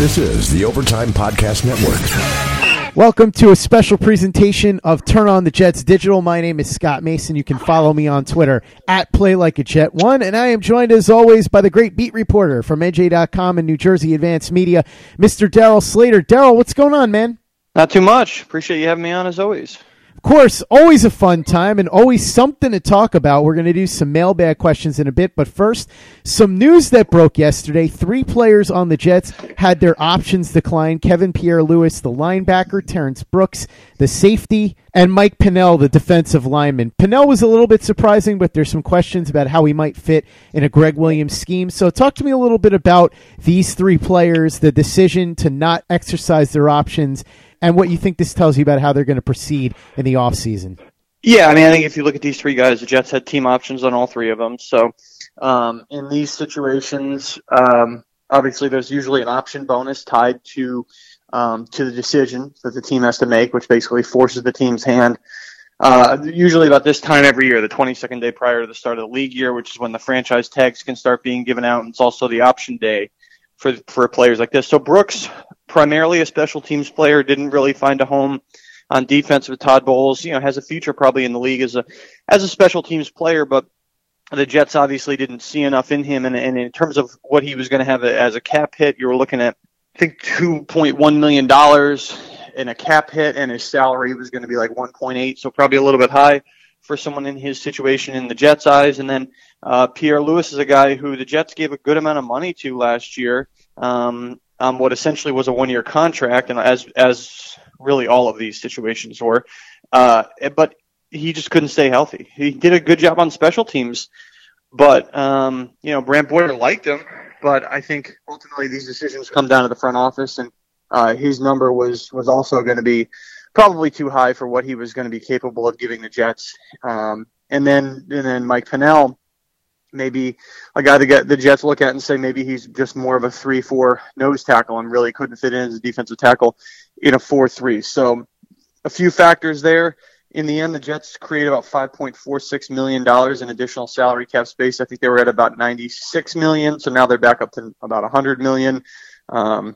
This is the Overtime Podcast Network. Welcome to a special presentation of Turn On the Jets Digital. My name is Scott Mason. You can follow me on Twitter at Play Like a Jet One, and I am joined as always by the great beat reporter from NJ.com and New Jersey Advanced Media, Mr. Darryl Slater. Darryl, what's going on, man? Not too much. Appreciate you having me on as always. Of course, always a fun time and always something to talk about. We're going to do some mailbag questions in a bit, but first, some news that broke yesterday. Three players on the Jets had their options declined Kevin Pierre-Louis, the linebacker, Terrence Brooks, the safety, and Mike Pennel, the defensive lineman. Pennel was a little bit surprising, but there's some questions about how he might fit in a Gregg Williams scheme. So, talk to me a little bit about these three players, the decision to not exercise their options and what you think this tells you about how they're going to proceed in the offseason. Yeah, I mean, I think if you look at these three guys, the Jets had team options on all three of them. So, um, in these situations, um, obviously there's usually an option bonus tied to um, to the decision that the team has to make, which basically forces the team's hand. Uh, usually about this time every year, the 22nd day prior to the start of the league year, which is when the franchise tags can start being given out, and it's also the option day for for players like this. So Brooks, primarily a special teams player, didn't really find a home on defense with Todd Bowles. You know, has a future probably in the league as a as a special teams player, but the Jets obviously didn't see enough in him. And, and in terms of what he was going to have as a cap hit, you were looking at I think two point one million dollars in a cap hit, and his salary was going to be like one point eight, so probably a little bit high for someone in his situation in the Jets' eyes. And then uh, Pierre-Louis is a guy who the Jets gave a good amount of money to last year um, on what essentially was a one-year contract, and as as really all of these situations were. Uh, but he just couldn't stay healthy. He did a good job on special teams, but um, you know Brant Boyer liked him. But I think ultimately these decisions come down to the front office, and uh, his number was was also going to be probably too high for what he was going to be capable of giving the Jets. Um, and then and then Mike Pinnell, maybe a guy to get the Jets look at and say maybe he's just more of a three four nose tackle and really couldn't fit in as a defensive tackle in a four three. So a few factors there. In the end, the Jets created about $5.46 million in additional salary cap space. I think they were at about 96 million, so now they're back up to about a 100 million. Um,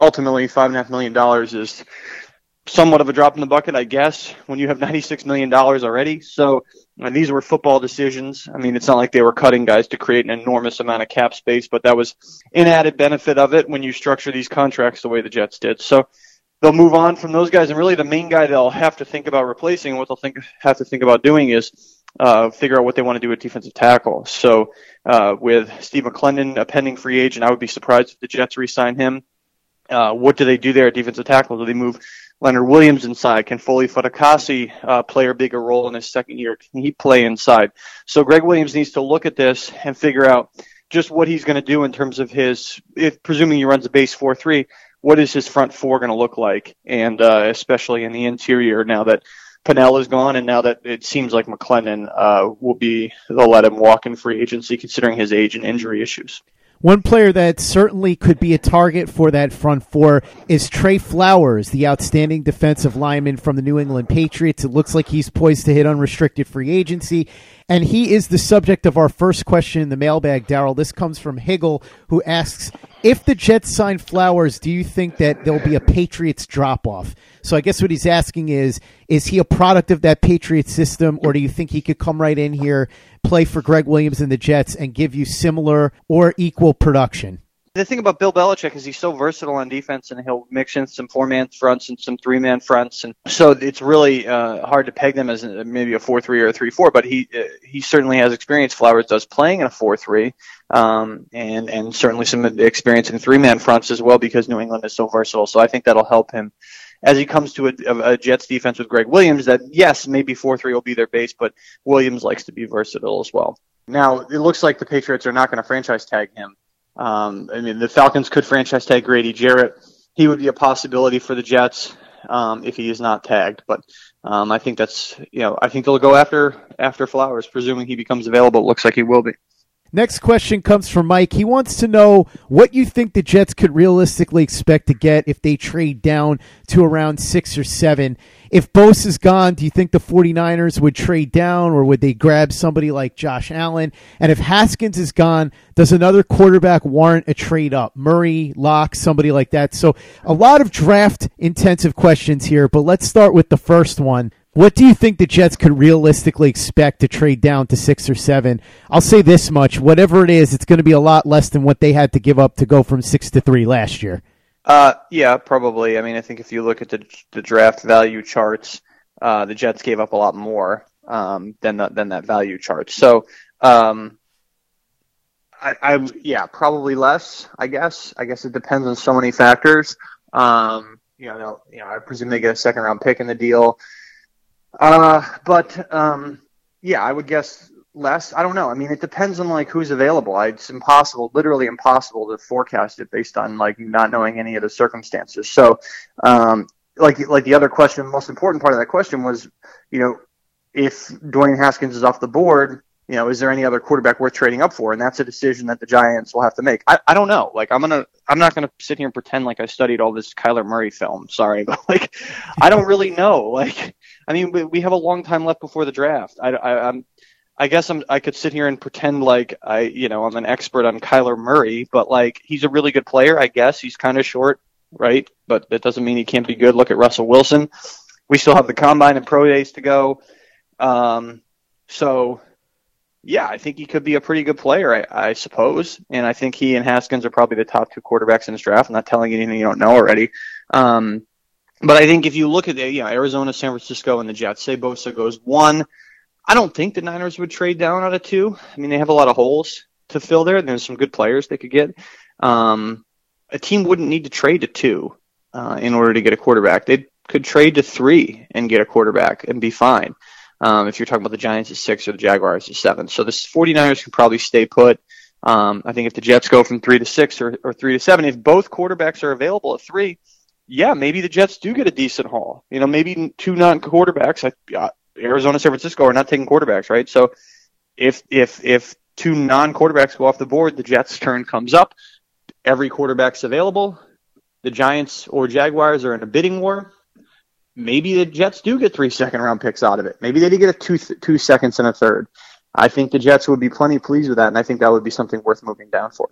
ultimately, five and a half million dollars is somewhat of a drop in the bucket, I guess, when you have $96 million already. So and these were football decisions. I mean, it's not like they were cutting guys to create an enormous amount of cap space, but that was an added benefit of it when you structure these contracts the way the Jets did. So they'll move on from those guys, and really the main guy they'll have to think about replacing, what they'll think have to think about doing is uh, figure out what they want to do at defensive tackle. So uh, with Steve McClendon, a pending free agent, I would be surprised if the Jets re-sign him. Uh, what do they do there at defensive tackle? Do they move Leonard Williams inside? Can Foley Fatukasi uh, play a bigger role in his second year? Can he play inside? So Gregg Williams needs to look at this and figure out just what he's going to do in terms of his, if presuming he runs a base 4-3, what is his front four going to look like? And uh, especially in the interior now that Pennel is gone, and now that it seems like McClendon uh, will be, they'll let him walk in free agency considering his age and injury issues. One player that certainly could be a target for that front four is Trey Flowers, the outstanding defensive lineman from the New England Patriots. It looks like he's poised to hit unrestricted free agency. And he is the subject of our first question in the mailbag, Darryl. This comes from Higgle, who asks If the Jets sign Flowers, do you think that there'll be a Patriots drop off? So I guess what he's asking is Is he a product of that Patriots system, or do you think he could come right in here, play for Gregg Williams and the Jets, and give you similar or equal production? the thing about Bill Belichick is he's so versatile on defense, and he'll mix in some four-man fronts and some three-man fronts, and so it's really uh, hard to peg them as maybe a four-three or a three-four. But he uh, he certainly has experience. Flowers does playing in a four-three, um, and and certainly some experience in three-man fronts as well because New England is so versatile. So I think that'll help him as he comes to a, a Jets defense with Gregg Williams. That yes, maybe four-three will be their base, but Williams likes to be versatile as well. Now it looks like the Patriots are not going to franchise tag him. Um, I mean, the Falcons could franchise tag Grady Jarrett. He would be a possibility for the Jets um, if he is not tagged. But um, I think that's you know I think they'll go after after Flowers, presuming he becomes available. It looks like he will be. Next question comes from Mike. He wants to know what you think the Jets could realistically expect to get if they trade down to around six or seven. If Bosa is gone, do you think the 49ers would trade down or would they grab somebody like Josh Allen? And if Haskins is gone, does another quarterback warrant a trade up? Murray, Lock, somebody like that. So a lot of draft intensive questions here, but let's start with the first one. What do you think the Jets could realistically expect to trade down to six or seven? I'll say this much: whatever it is, it's going to be a lot less than what they had to give up to go from six to three last year. Uh, yeah, probably. I mean, I think if you look at the the draft value charts, uh, the Jets gave up a lot more um, than the, than that value chart. So, um, I, I yeah, probably less. I guess. I guess it depends on so many factors. Um, you know, you know, I presume they get a second round pick in the deal. Uh, but um, yeah, I would guess less. I don't know. I mean, it depends on like who's available. I, it's impossible, literally impossible to forecast it based on like not knowing any of the circumstances. So, um, like like the other question, the most important part of that question was, you know, if Dwayne Haskins is off the board, you know, is there any other quarterback worth trading up for? And that's a decision that the Giants will have to make. I, I don't know. Like I'm gonna I'm not gonna sit here and pretend like I studied all this Kyler Murray film. Sorry, but like I don't really know. Like I mean, we, have a long time left before the draft. I, I, I'm, I guess I'm, I could sit here and pretend like I, you know, I'm an expert on Kyler Murray, but like he's a really good player. I guess he's kind of short, right? But that doesn't mean he can't be good. Look at Russell Wilson. We still have the combine and pro days to go. Um, so yeah, I think he could be a pretty good player, I, I suppose. And I think he and Haskins are probably the top two quarterbacks in this draft. I'm not telling you anything you don't know already. Um, but I think if you look at the, you know, Arizona, San Francisco, and the Jets, say Bosa goes one, I don't think the Niners would trade down out of two. I mean, they have a lot of holes to fill there. And there's some good players they could get. Um, a team wouldn't need to trade to two uh, in order to get a quarterback. They could trade to three and get a quarterback and be fine. Um, if you're talking about the Giants at six or the Jaguars at seven. So the 49ers can probably stay put. Um, I think if the Jets go from three to six or, or three to seven, if both quarterbacks are available at three, yeah, maybe the Jets do get a decent haul. You know, maybe two non-quarterbacks. Uh, Arizona, San Francisco are not taking quarterbacks, right? So if if if two non-quarterbacks go off the board, the Jets' turn comes up. Every quarterback's available. The Giants or Jaguars are in a bidding war. Maybe the Jets do get three second-round picks out of it. Maybe they do get a two two seconds and a third. I think the Jets would be plenty pleased with that, and I think that would be something worth moving down for.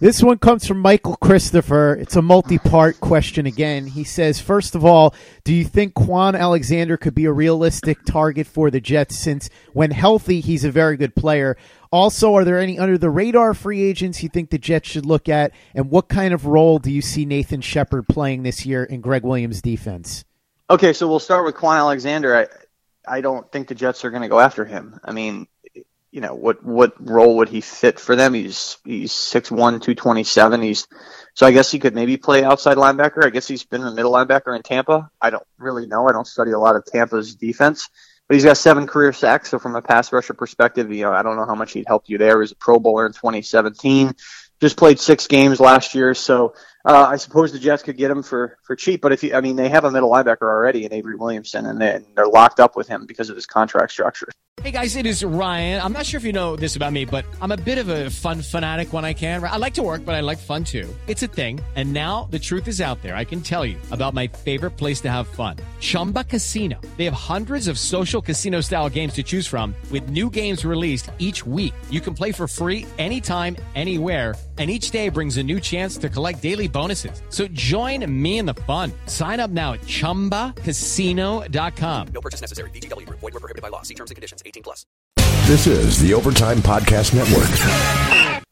This one comes from Michael Christopher. It's a multi part question again. He says, first of all, do you think Kwon Alexander could be a realistic target for the Jets since when healthy, he's a very good player? Also, are there any under the radar free agents you think the Jets should look at? And what kind of role do you see Nathan Shepherd playing this year in Greg Williams' defense? Okay, so we'll start with Kwon Alexander. I, I don't think the Jets are going to go after him. I mean, you know what what role would he fit for them? He's he's six one two twenty seven. He's so I guess he could maybe play outside linebacker. I guess he's been a middle linebacker in Tampa. I don't really know. I don't study a lot of Tampa's defense, but he's got seven career sacks. So from a pass rusher perspective, you know I don't know how much he'd help you there. He was a Pro Bowler in 2017. Just played six games last year, so uh, I suppose the Jets could get him for for cheap. But if you, I mean, they have a middle linebacker already in Avery Williamson, and, they, and they're locked up with him because of his contract structure. Hey guys, it is Ryan. I'm not sure if you know this about me, but I'm a bit of a fun fanatic when I can. I like to work, but I like fun too. It's a thing. And now the truth is out there. I can tell you about my favorite place to have fun Chumba Casino. They have hundreds of social casino style games to choose from, with new games released each week. You can play for free anytime, anywhere, and each day brings a new chance to collect daily bonuses. So join me in the fun. Sign up now at chumbacasino.com. No purchase necessary. VGW Group. Void were prohibited by law. See terms and conditions. 18 plus. This is the Overtime Podcast Network.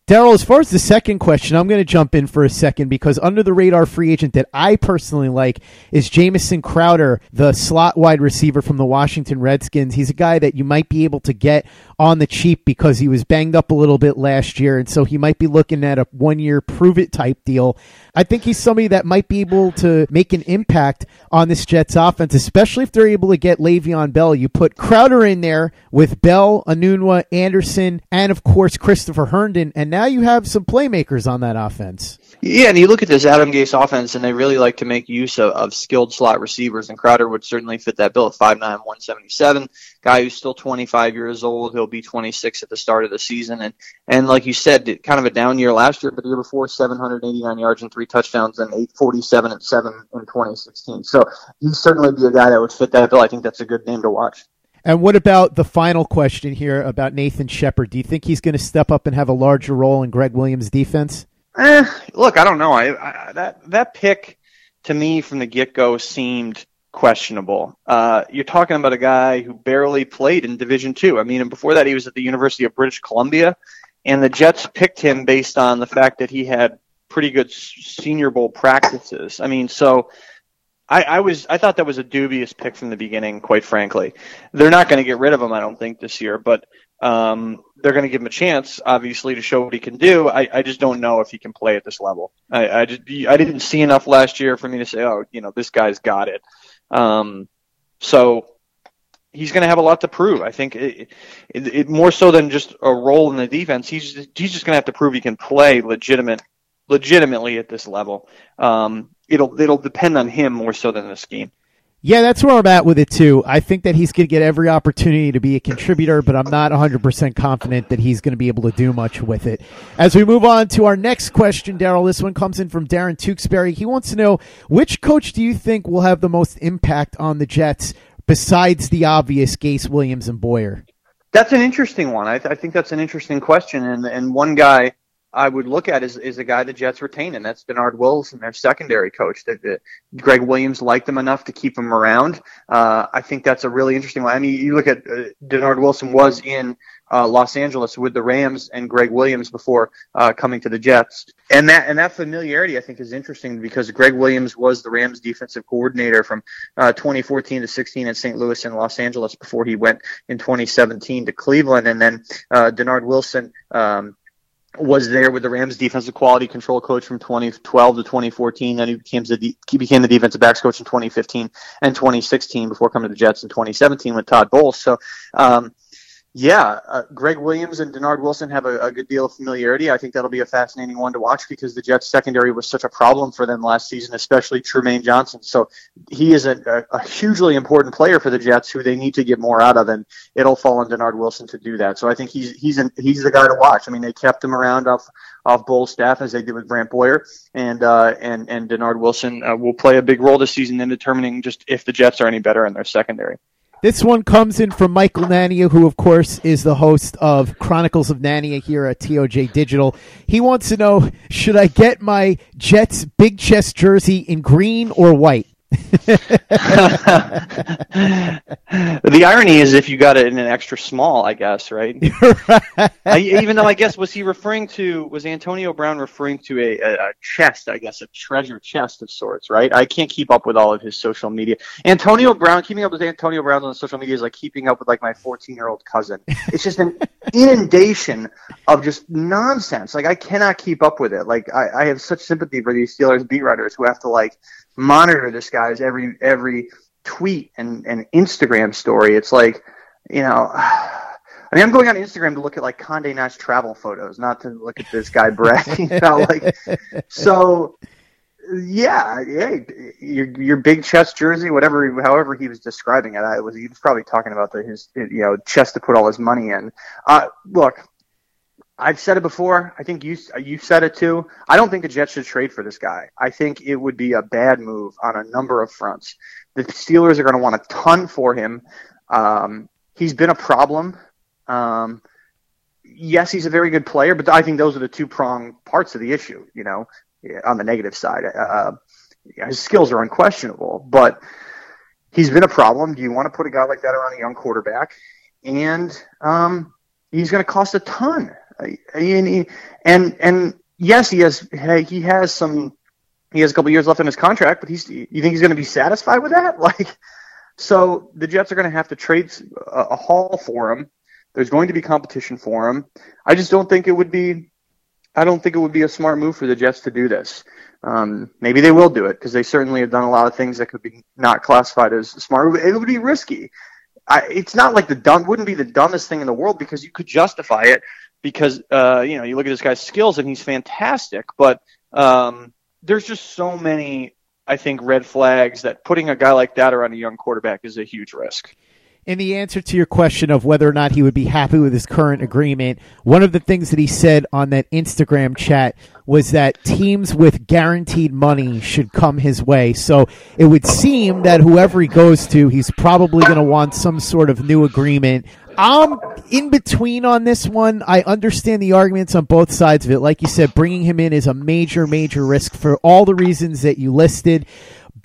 Darryl, as far as the second question, I'm going to jump in for a second because under the radar free agent that I personally like is Jamison Crowder, the slot wide receiver from the Washington Redskins. He's a guy that you might be able to get on the cheap because he was banged up a little bit last year, and so he might be looking at a one year prove it type deal. I think he's somebody that might be able to make an impact on this Jets offense, especially if they're able to get Le'Veon Bell. You put Crowder in there with Bell, Enunwa, Anderson, and of course Christopher Herndon, and now you have some playmakers on that offense. Yeah, and you look at this Adam Gase offense, and they really like to make use of, of skilled slot receivers, and Crowder would certainly fit that bill at 5'9", 177. Guy who's still 25 years old. He'll be 26 at the start of the season, and and like you said, kind of a down year last year, but the year before, 789 yards and three touchdowns, and 847 and seven in 2016. So he'd certainly be a guy that would fit that bill. I think that's a good name to watch. And what about the final question here about Nathan Shepherd? Do you think he's going to step up and have a larger role in Gregg Williams' defense? Eh, look, I don't know. I, I that that pick to me from the get go seemed questionable. Uh, you're talking about a guy who barely played in Division Two. I mean, and before that, he was at the University of British Columbia, and the Jets picked him based on the fact that he had pretty good Senior Bowl practices. I mean, so I, I was I thought that was a dubious pick from the beginning. Quite frankly, they're not going to get rid of him. I don't think this year, but um, they're going to give him a chance, obviously, to show what he can do. I, I just don't know if he can play at this level. I, I just I didn't see enough last year for me to say, oh, you know, this guy's got it. Um, so he's going to have a lot to prove. I think it, it, it, more so than just a role in the defense. He's he's just going to have to prove he can play legitimate, legitimately at this level. Um, it'll it'll depend on him more so than the scheme. Yeah, that's where I'm at with it too. I think that he's going to get every opportunity to be a contributor, but I'm not 100% confident that he's going to be able to do much with it. As we move on to our next question, Darryl, this one comes in from Darren Tewksbury. He wants to know which coach do you think will have the most impact on the Jets besides the obvious Gase, Williams, and Boyer? That's an interesting one. I, th- I think that's an interesting question, and and one guy I would look at is, is a guy the Jets retain, and that's Dennard Wilson, their secondary coach. That, Gregg Williams liked him enough to keep him around. Uh, I think that's a really interesting one. I mean, you look at uh, Dennard Wilson was in uh, Los Angeles with the Rams and Gregg Williams before uh, coming to the Jets, and that and that familiarity I think is interesting because Gregg Williams was the Rams defensive coordinator from uh, 2014 to 16 in St. Louis and Los Angeles before he went in 2017 to Cleveland, and then uh, Dennard Wilson. Um, was there with the Rams defensive quality control coach from 2012 to 2014. Then he became the he became the defensive backs coach in 2015 and 2016 before coming to the Jets in 2017 with Todd Bowles. So um, yeah, uh, Gregg Williams and Dennard Wilson have a, a, good deal of familiarity. I think that'll be a fascinating one to watch because the Jets secondary was such a problem for them last season, especially Trumaine Johnson. So he is a, a, hugely important player for the Jets, who they need to get more out of, and it'll fall on Dennard Wilson to do that. So I think he's he's an, he's the guy to watch. I mean, they kept him around off off Bowles' staff as they did with Brant Boyer, and uh, and and Dennard Wilson uh, will play a big role this season in determining just if the Jets are any better in their secondary. This one comes in from Michael Nania, who, of course, is the host of Chronicles of Nania here at TOJ Digital. He wants to know should I get my Jets big chest jersey in green or white? the irony is if you got it in an extra small, I guess, right? right. I, even though I guess was he referring to was Antonio Brown referring to a, a, a, chest, I guess, a treasure chest of sorts, right? I can't keep up with all of his social media. Antonio Brown, keeping up with Antonio Brown on social media is like keeping up with like my 14 year old cousin. It's just an inundation of just nonsense. Like I cannot keep up with it. Like I, I have such sympathy for these Steelers beat writers who have to like monitor this guy's every every tweet and, and Instagram story. It's like, you know, I mean, I'm going on Instagram to look at like Condé Nast travel photos, not to look at this guy bragging about like. So, Yeah, yeah. Your your big chest jersey, whatever, however he was describing it, I was he was probably talking about the his you know chest to put all his money in. Uh, look, I've said it before. I think you you said it too. I don't think the Jets should trade for this guy. I think it would be a bad move on a number of fronts. The Steelers are going to want a ton for him. Um, he's been a problem. Um, yes, he's a very good player, but I think those are the two prong parts of the issue. You know, on the negative side, uh, his skills are unquestionable, but he's been a problem. Do you want to put a guy like that around a young quarterback? And um, he's going to cost a ton. And, and and yes, he has he has some he has a couple years left in his contract, but he's you think he's going to be satisfied with that? Like, so the Jets are going to have to trade a, a haul for him. There's going to be competition for him. I just don't think it would be. I don't think it would be a smart move for the Jets to do this. Um, maybe they will do it because they certainly have done a lot of things that could be not classified as smart. It would be risky. I, it's not like the dumb wouldn't be the dumbest thing in the world because you could justify it because uh, you know you look at this guy's skills and he's fantastic, but um, there's just so many I think red flags that putting a guy like that around a young quarterback is a huge risk. In the answer to your question of whether or not he would be happy with his current agreement, one of the things that he said on that Instagram chat was that teams with guaranteed money should come his way. So it would seem that whoever he goes to, he's probably going to want some sort of new agreement. I'm in between on this one. I understand the arguments on both sides of it. Like you said, bringing him in is a major, major risk for all the reasons that you listed.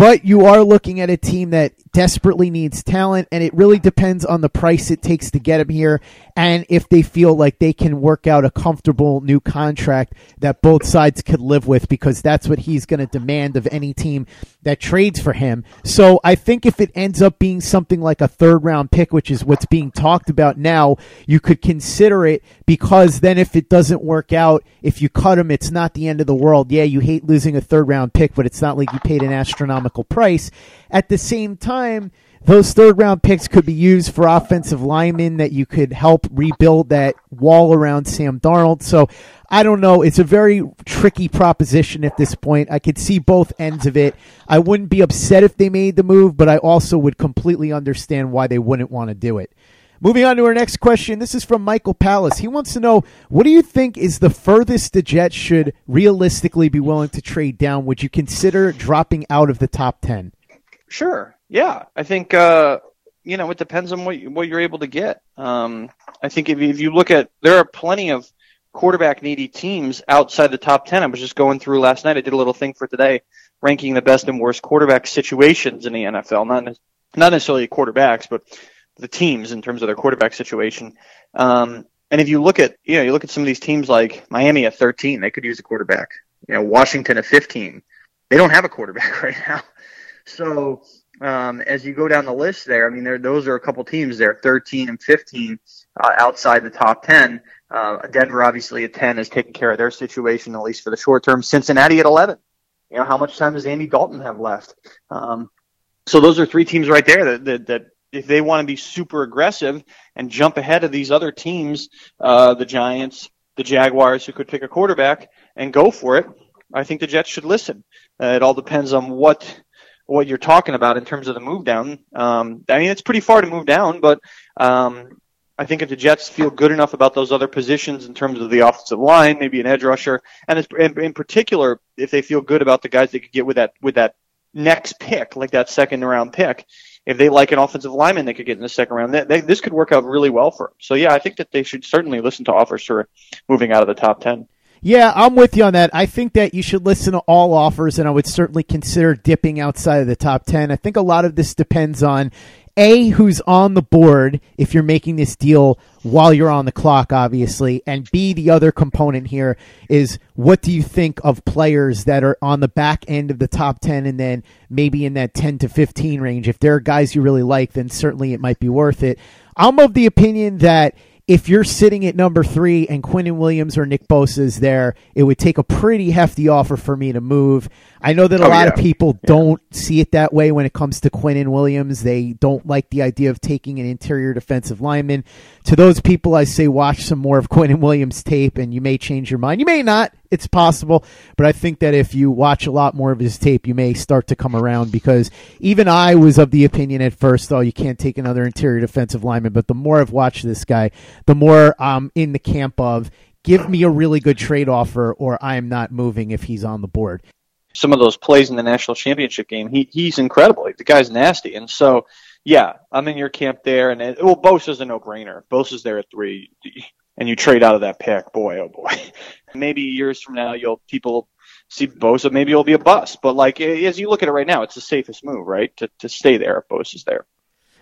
But you are looking at a team that desperately needs talent, and it really depends on the price it takes to get him here, and if they feel like they can work out a comfortable new contract that both sides could live with, because that's what he's going to demand of any team that trades for him. So I think if it ends up being something like a third round pick, which is what's being talked about now, you could consider it because then if it doesn't work out, if you cut him, it's not the end of the world. Yeah, you hate losing a third round pick, but it's not like you paid an astronomical price. At the same time, those third round picks could be used for offensive linemen that you could help rebuild that wall around Sam Darnold. So I don't know. It's a very tricky proposition at this point. I could see both ends of it. I wouldn't be upset if they made the move, but I also would completely understand why they wouldn't want to do it. Moving on to our next question. This is from Michael Palace. He wants to know what do you think is the furthest the Jets should realistically be willing to trade down? Would you consider dropping out of the top 10? Sure. Yeah. I think, uh, you know, it depends on what, you, what you're able to get. Um, I think if you, if you look at, there are plenty of quarterback needy teams outside the top 10. I was just going through last night. I did a little thing for today, ranking the best and worst quarterback situations in the NFL. Not, not necessarily quarterbacks, but the teams in terms of their quarterback situation. Um, and if you look at, you know, you look at some of these teams like Miami at 13, they could use a quarterback. You know, Washington at 15, they don't have a quarterback right now. So um, as you go down the list there, I mean, there those are a couple teams there, 13 and 15 uh, outside the top 10. Uh, Denver, obviously, at 10 is taking care of their situation, at least for the short term. Cincinnati at 11. You know, how much time does Andy Dalton have left? Um, so those are three teams right there that, that, that if they want to be super aggressive and jump ahead of these other teams, uh, the Giants, the Jaguars, who could pick a quarterback and go for it, I think the Jets should listen. Uh, it all depends on what what you're talking about in terms of the move down. Um, I mean, it's pretty far to move down, but um, I think if the Jets feel good enough about those other positions in terms of the offensive line, maybe an edge rusher, and in particular, if they feel good about the guys they could get with that with that next pick, like that second round pick, if they like an offensive lineman they could get in the second round, they, they, this could work out really well for them. So yeah, I think that they should certainly listen to offers for moving out of the top ten. Yeah, I'm with you on that. I think that you should listen to all offers, and I would certainly consider dipping outside of the top 10. I think a lot of this depends on A, who's on the board if you're making this deal while you're on the clock, obviously, and B, the other component here is what do you think of players that are on the back end of the top 10 and then maybe in that 10 to 15 range? If there are guys you really like, then certainly it might be worth it. I'm of the opinion that if you're sitting at number three and Quinnen Williams or Nick Bosa is there, it would take a pretty hefty offer for me to move. I know that a Oh, lot yeah. of people don't see it that way when it comes to Quinnen Williams. They don't like the idea of taking an interior defensive lineman. To those people, I say watch some more of Quinnen Williams tape, and you may change your mind. You may not. It's possible, but I think that if you watch a lot more of his tape, you may start to come around because even I was of the opinion at first, oh, you can't take another interior defensive lineman. But the more I've watched this guy, the more I'm in the camp of give me a really good trade offer or I am not moving if he's on the board. Some of those plays in the national championship game, he he's incredible. The guy's nasty, and so yeah, I'm in your camp there. And it, well, Bosa's a no-brainer. Bosa's there at three, and you trade out of that pick. Boy, oh boy. Maybe years from now, you'll people see Bosa. Maybe it'll be a bust. But like as you look at it right now, it's the safest move, right? To to stay there if Bosa's there.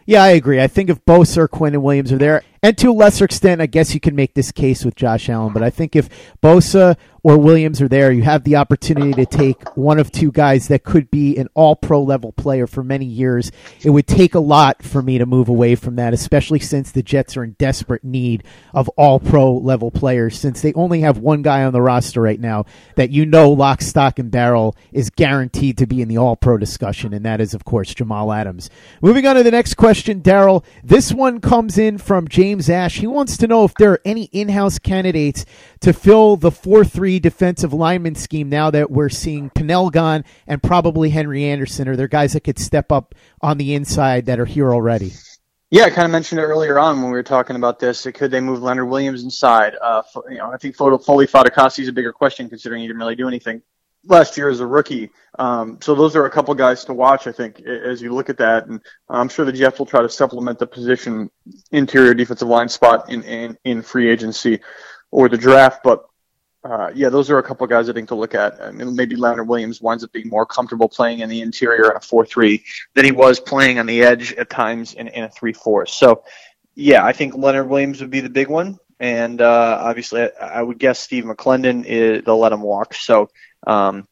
Yeah, I agree. I think if Bosa or Quinnen Williams are there, and to a lesser extent, I guess you can make this case with Josh Allen, but I think if Bosa or Williams are there, you have the opportunity to take one of two guys that could be an all pro level player for many years. It would take a lot for me to move away from that, especially since the Jets are in desperate need of all pro level players, since they only have one guy on the roster right now that you know lock, stock, and barrel is guaranteed to be in the all pro discussion, and that is, of course, Jamal Adams. Moving on to the next question, Darryl. This one comes in from James Ash. He wants to know if there are any in house candidates to fill the 4 3 defensive lineman scheme now that we're seeing Pennel gone and probably Henry Anderson. Are there guys that could step up on the inside that are here already? Yeah, I kind of mentioned it earlier on when we were talking about this. Could they move Leonard Williams inside? Uh, you know, I think Fo- Foley Fatukasi is a bigger question considering he didn't really do anything last year as a rookie. Um, so those are a couple guys to watch, I think, as you look at that. And I'm sure the Jets will try to supplement the position interior defensive line spot in, in, in free agency or the draft. But uh, yeah, those are a couple guys I think to look at. I mean, maybe Leonard Williams winds up being more comfortable playing in the interior in a 4-3 than he was playing on the edge at times in, in a 3-4. So, yeah, I think Leonard Williams would be the big one. And uh, obviously, I, I would guess Steve McClendon is they'll let him walk. So, um,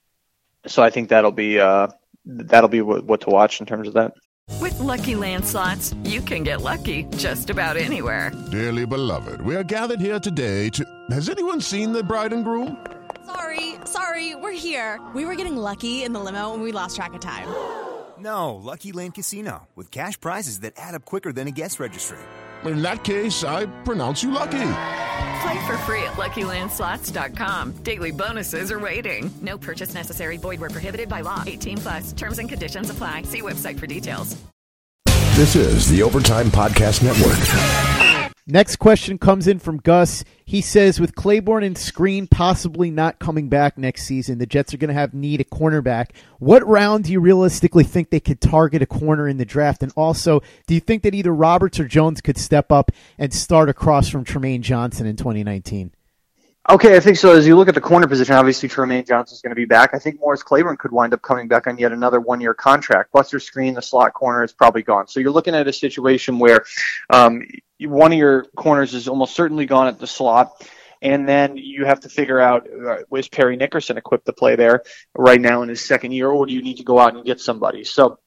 so I think that'll be uh, that'll be what, what to watch in terms of that. With Lucky Land slots, you can get lucky just about anywhere. Dearly beloved, we are gathered here today to. Has anyone seen the bride and groom? Sorry, sorry, we're here. We were getting lucky in the limo and we lost track of time. No, Lucky Land Casino with cash prizes that add up quicker than a guest registry. In that case, I pronounce you lucky. Play for free at LuckyLandSlots.com. Daily bonuses are waiting. No purchase necessary. Void where prohibited by law. 18 plus. Terms and conditions apply. See website for details. This is the Overtime Podcast Network. Next question comes in from Gus. He says, with Claiborne and Skrine possibly not coming back next season, the Jets are going to have need a cornerback. What round do you realistically think they could target a corner in the draft? And also, do you think that either Roberts or Jones could step up and start across from Trumaine Johnson in 2019? Okay, I think so. As you look at the corner position, obviously Trumaine Johnson's going to be back. I think Morris Claiborne could wind up coming back on yet another one-year contract. Buster Skrine, the slot corner, is probably gone. So you're looking at a situation where um, one of your corners is almost certainly gone at the slot, and then you have to figure out uh, is Parry Nickerson equipped to play there right now in his second year, or do you need to go out and get somebody? So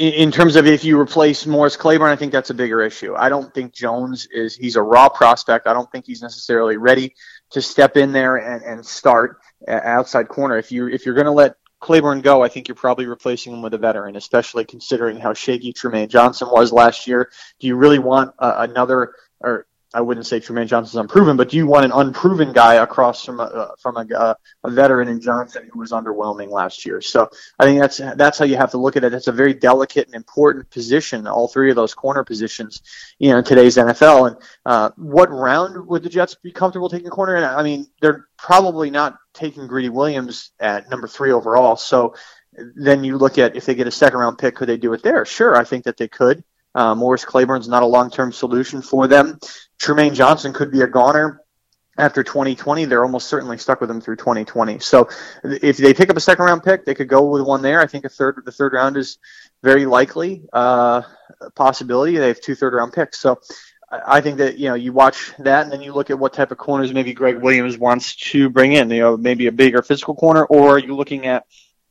in, terms of if you replace Morris Claiborne, I think that's a bigger issue. I don't think Jones is he's a raw prospect. I don't think he's necessarily ready to step in there and, and start outside corner. If you if you're going to let Claiborne go, I think you're probably replacing him with a veteran, especially considering how shaky Trumaine Johnson was last year. Do you really want uh, another or I wouldn't say Trumaine Johnson's unproven, but do you want an unproven guy across from a, uh, from a, uh, a veteran in Johnson who was underwhelming last year? So I think that's that's how you have to look at it. It's a very delicate and important position. All three of those corner positions, you know, in today's NFL. And uh, what round would the Jets be comfortable taking a corner? I mean, they're probably not taking Greedy Williams at number three overall. So then you look at if they get a second round pick, could they do it there? Sure, I think that they could. Uh, Morris Claiborne's not a long term solution for them. Trumaine Johnson could be a goner after 2020. They're almost certainly stuck with him through 2020. So if they pick up a second round pick, they could go with one there. I think a third, the third round is very likely uh, possibility. They have two third round picks. So I think that you know you watch that and then you look at what type of corners maybe Gregg Williams wants to bring in. You know, maybe a bigger physical corner, or are you looking at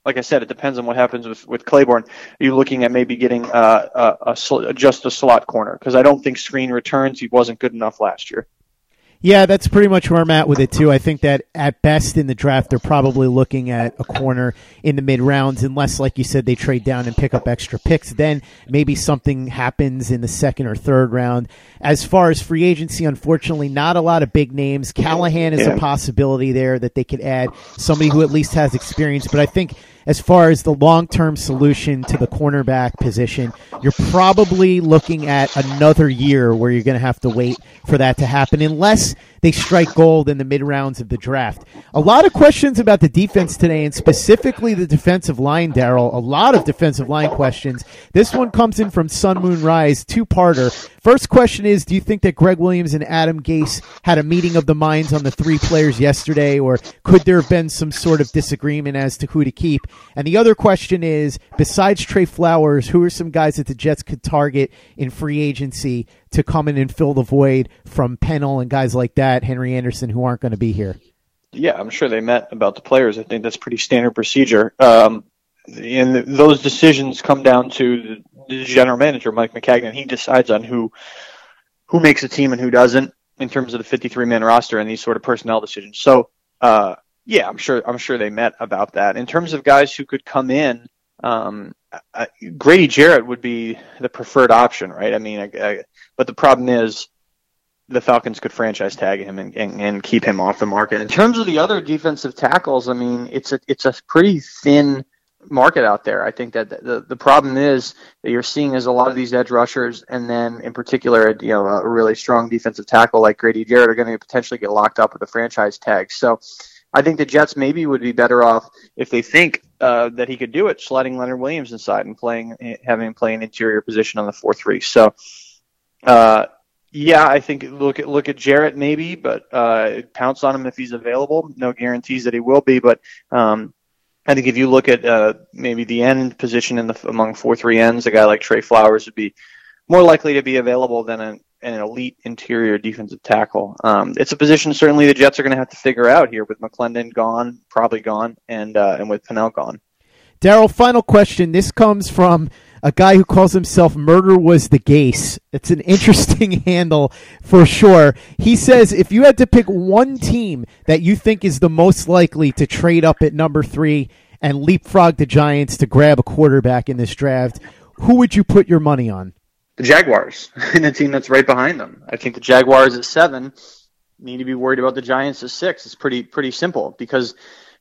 like I said, it depends on what happens with, with Claiborne. Are you looking at maybe getting uh, a, a, just a slot corner? Because I don't think Skrine returns. He wasn't good enough last year. Yeah, that's pretty much where I'm at with it too. I think that at best in the draft, they're probably looking at a corner in the mid rounds, unless, like you said, they trade down and pick up extra picks. Then maybe something happens in the second or third round. As far as free agency, unfortunately, not a lot of big names. Callahan is Yeah. a possibility there that they could add somebody who at least has experience, but I think as far as the long term solution to the cornerback position, you're probably looking at another year where you're going to have to wait for that to happen unless they strike gold in the mid rounds of the draft. A lot of questions about the defense today, and specifically the defensive line, Darryl. A lot of defensive line questions. This one comes in from Sun Moon Rise, two parter. First question is Do you think that Gregg Williams and Adam Gase had a meeting of the minds on the three players yesterday, or could there have been some sort of disagreement as to who to keep? And the other question is besides Trey Flowers, who are some guys that the Jets could target in free agency to come in and fill the void from Pennel and guys like that, Henry Anderson, who aren't going to be here? Yeah, I'm sure they met about the players. I think that's pretty standard procedure. Um, and those decisions come down to general manager, Mike Maccagnan. He decides on who who makes a team and who doesn't in terms of the 53 man roster and these sort of personnel decisions. So, uh, yeah, I'm sure I'm sure they met about that. In terms of guys who could come in, um, I, Grady Jarrett would be the preferred option, right? I mean, I, I, but the problem is the Falcons could franchise tag him and, and, and keep him off the market. In terms of the other defensive tackles, I mean, it's a it's a pretty thin market out there. I think that the the problem is that you're seeing is a lot of these edge rushers, and then in particular, you know, a really strong defensive tackle like Grady Jarrett are going to potentially get locked up with a franchise tag. So. I think the Jets maybe would be better off if they think uh, that he could do it, sliding Leonard Williams inside and playing, having him play an interior position on the four three. So, uh, yeah, I think look at look at Jarrett maybe, but uh, pounce on him if he's available. No guarantees that he will be, but um, I think if you look at uh, maybe the end position in the among four three ends, a guy like Trey Flowers would be more likely to be available than an, an elite interior defensive tackle. Um, it's a position certainly the Jets are going to have to figure out here with McClendon gone, probably gone, and uh, and with Pennel gone. Darryl, final question. This comes from a guy who calls himself Murder Was the Gase. It's an interesting handle for sure. He says if you had to pick one team that you think is the most likely to trade up at number three and leapfrog the Giants to grab a quarterback in this draft, who would you put your money on? The Jaguars and the team that's right behind them. I think the Jaguars at seven need to be worried about the Giants at six. It's pretty pretty simple because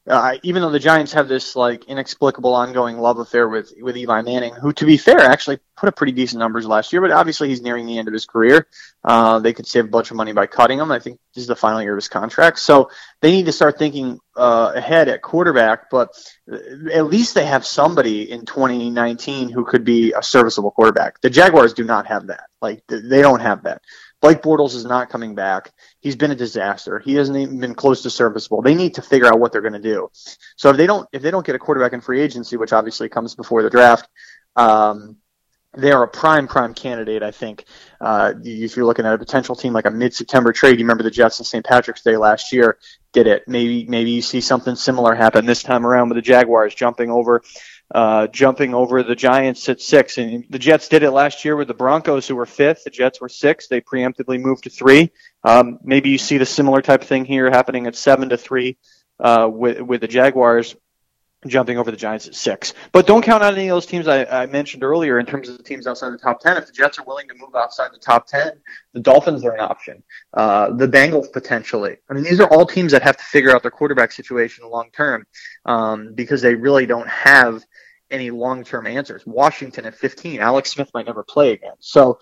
uh, even though the Giants have this like inexplicable ongoing love affair with with Eli Manning, who to be fair actually put up pretty decent numbers last year, but obviously he's nearing the end of his career. Uh, they could save a bunch of money by cutting him. I think this is the final year of his contract, so they need to start thinking uh, ahead at quarterback. But at least they have somebody in 2019 who could be a serviceable quarterback. The Jaguars do not have that. Like they don't have that. Blake Bortles is not coming back. He's been a disaster. He hasn't even been close to serviceable. They need to figure out what they're going to do. So if they don't, if they don't get a quarterback in free agency, which obviously comes before the draft, um, they are a prime prime candidate. I think uh, if you're looking at a potential team like a mid-September trade, you remember the Jets and St. Patrick's Day last year did it. Maybe maybe you see something similar happen this time around with the Jaguars jumping over uh, jumping over the Giants at six. And the Jets did it last year with the Broncos, who were fifth. The Jets were six. They preemptively moved to three. Um, maybe you see the similar type of thing here happening at seven to three uh, with with the Jaguars jumping over the Giants at six. But don't count on any of those teams I, I mentioned earlier in terms of the teams outside the top ten. If the Jets are willing to move outside the top ten, the Dolphins are an option. Uh, the Bengals potentially. I mean, these are all teams that have to figure out their quarterback situation long term um, because they really don't have any long term answers. Washington at 15, Alex Smith might never play again. So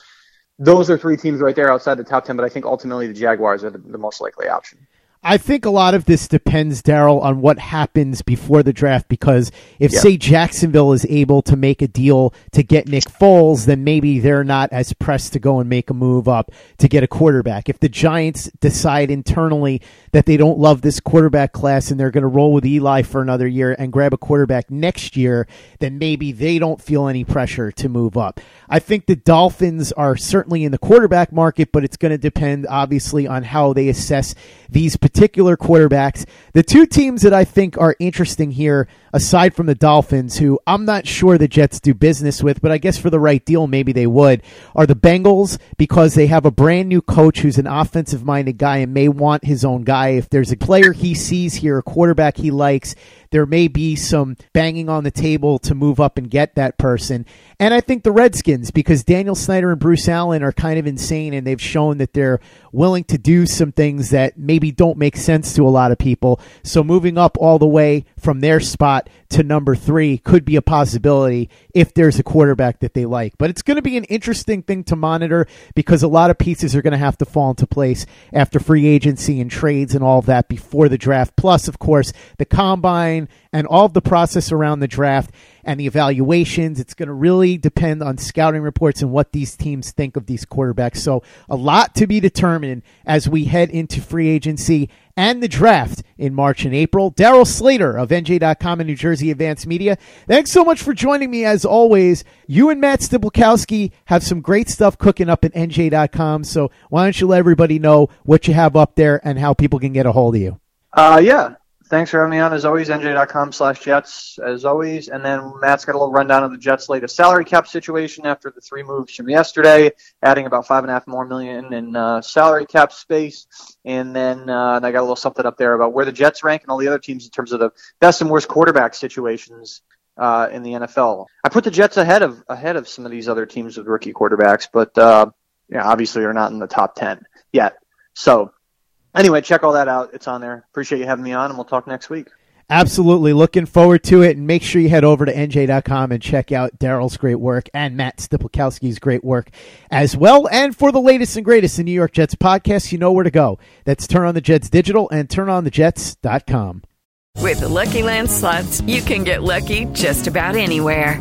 those are three teams right there outside the top 10, but I think ultimately the Jaguars are the, the most likely option. I think a lot of this depends, Darryl, on what happens before the draft. Because if, Yeah. say, Jacksonville is able to make a deal to get Nick Foles, then maybe they're not as pressed to go and make a move up to get a quarterback. If the Giants decide internally that they don't love this quarterback class and they're going to roll with Eli for another year and grab a quarterback next year, then maybe they don't feel any pressure to move up. I think the Dolphins are certainly in the quarterback market, but it's going to depend, obviously, on how they assess these potential particular quarterbacks. The two teams that I think are interesting here, aside from the Dolphins, who I'm not sure the Jets do business with, but I guess for the right deal, maybe they would, are the Bengals because they have a brand new coach who's an offensive minded guy and may want his own guy. If there's a player he sees here, a quarterback he likes, there may be some banging on the table to move up and get that person. And I think the Redskins, because Daniel Snyder and Bruce Allen are kind of insane and they've shown that they're willing to do some things that maybe don't make sense to a lot of people. So moving up all the way from their spot to number three could be a possibility if there's a quarterback that they like. But it's going to be an interesting thing to monitor because a lot of pieces are going to have to fall into place after free agency and trades and all of that before the draft. Plus, of course, the combine and all of the process around the draft and the evaluations. It's going to really depend on scouting reports and what these teams think of these quarterbacks. So, a lot to be determined as we head into free agency and the draft in March and April. Darryl Slater of NJ.com and New Jersey Advanced Media. Thanks so much for joining me as always. You and Matt Stypulkoski have some great stuff cooking up at NJ.com. So why don't you let everybody know what you have up there and how people can get a hold of you? Uh, yeah. Thanks for having me on as always, nj.com slash Jets as always. And then Matt's got a little rundown of the Jets' latest salary cap situation after the three moves from yesterday, adding about five and a half more million in uh, salary cap space. And then uh, I got a little something up there about where the Jets rank and all the other teams in terms of the best and worst quarterback situations uh, in the NFL. I put the Jets ahead of ahead of some of these other teams with rookie quarterbacks, but uh, yeah, obviously they're not in the top ten yet. So anyway, check all that out. It's on there. Appreciate you having me on, and we'll talk next week. Absolutely. Looking forward to it. And make sure you head over to NJ.com and check out Darryl's great work and Matt Stypulkoski's great work as well. And for the latest and greatest in New York Jets podcasts, you know where to go. That's Turn on the Jets Digital and TurnOnTheJets.com. With the Lucky Land slots, you can get lucky just about anywhere.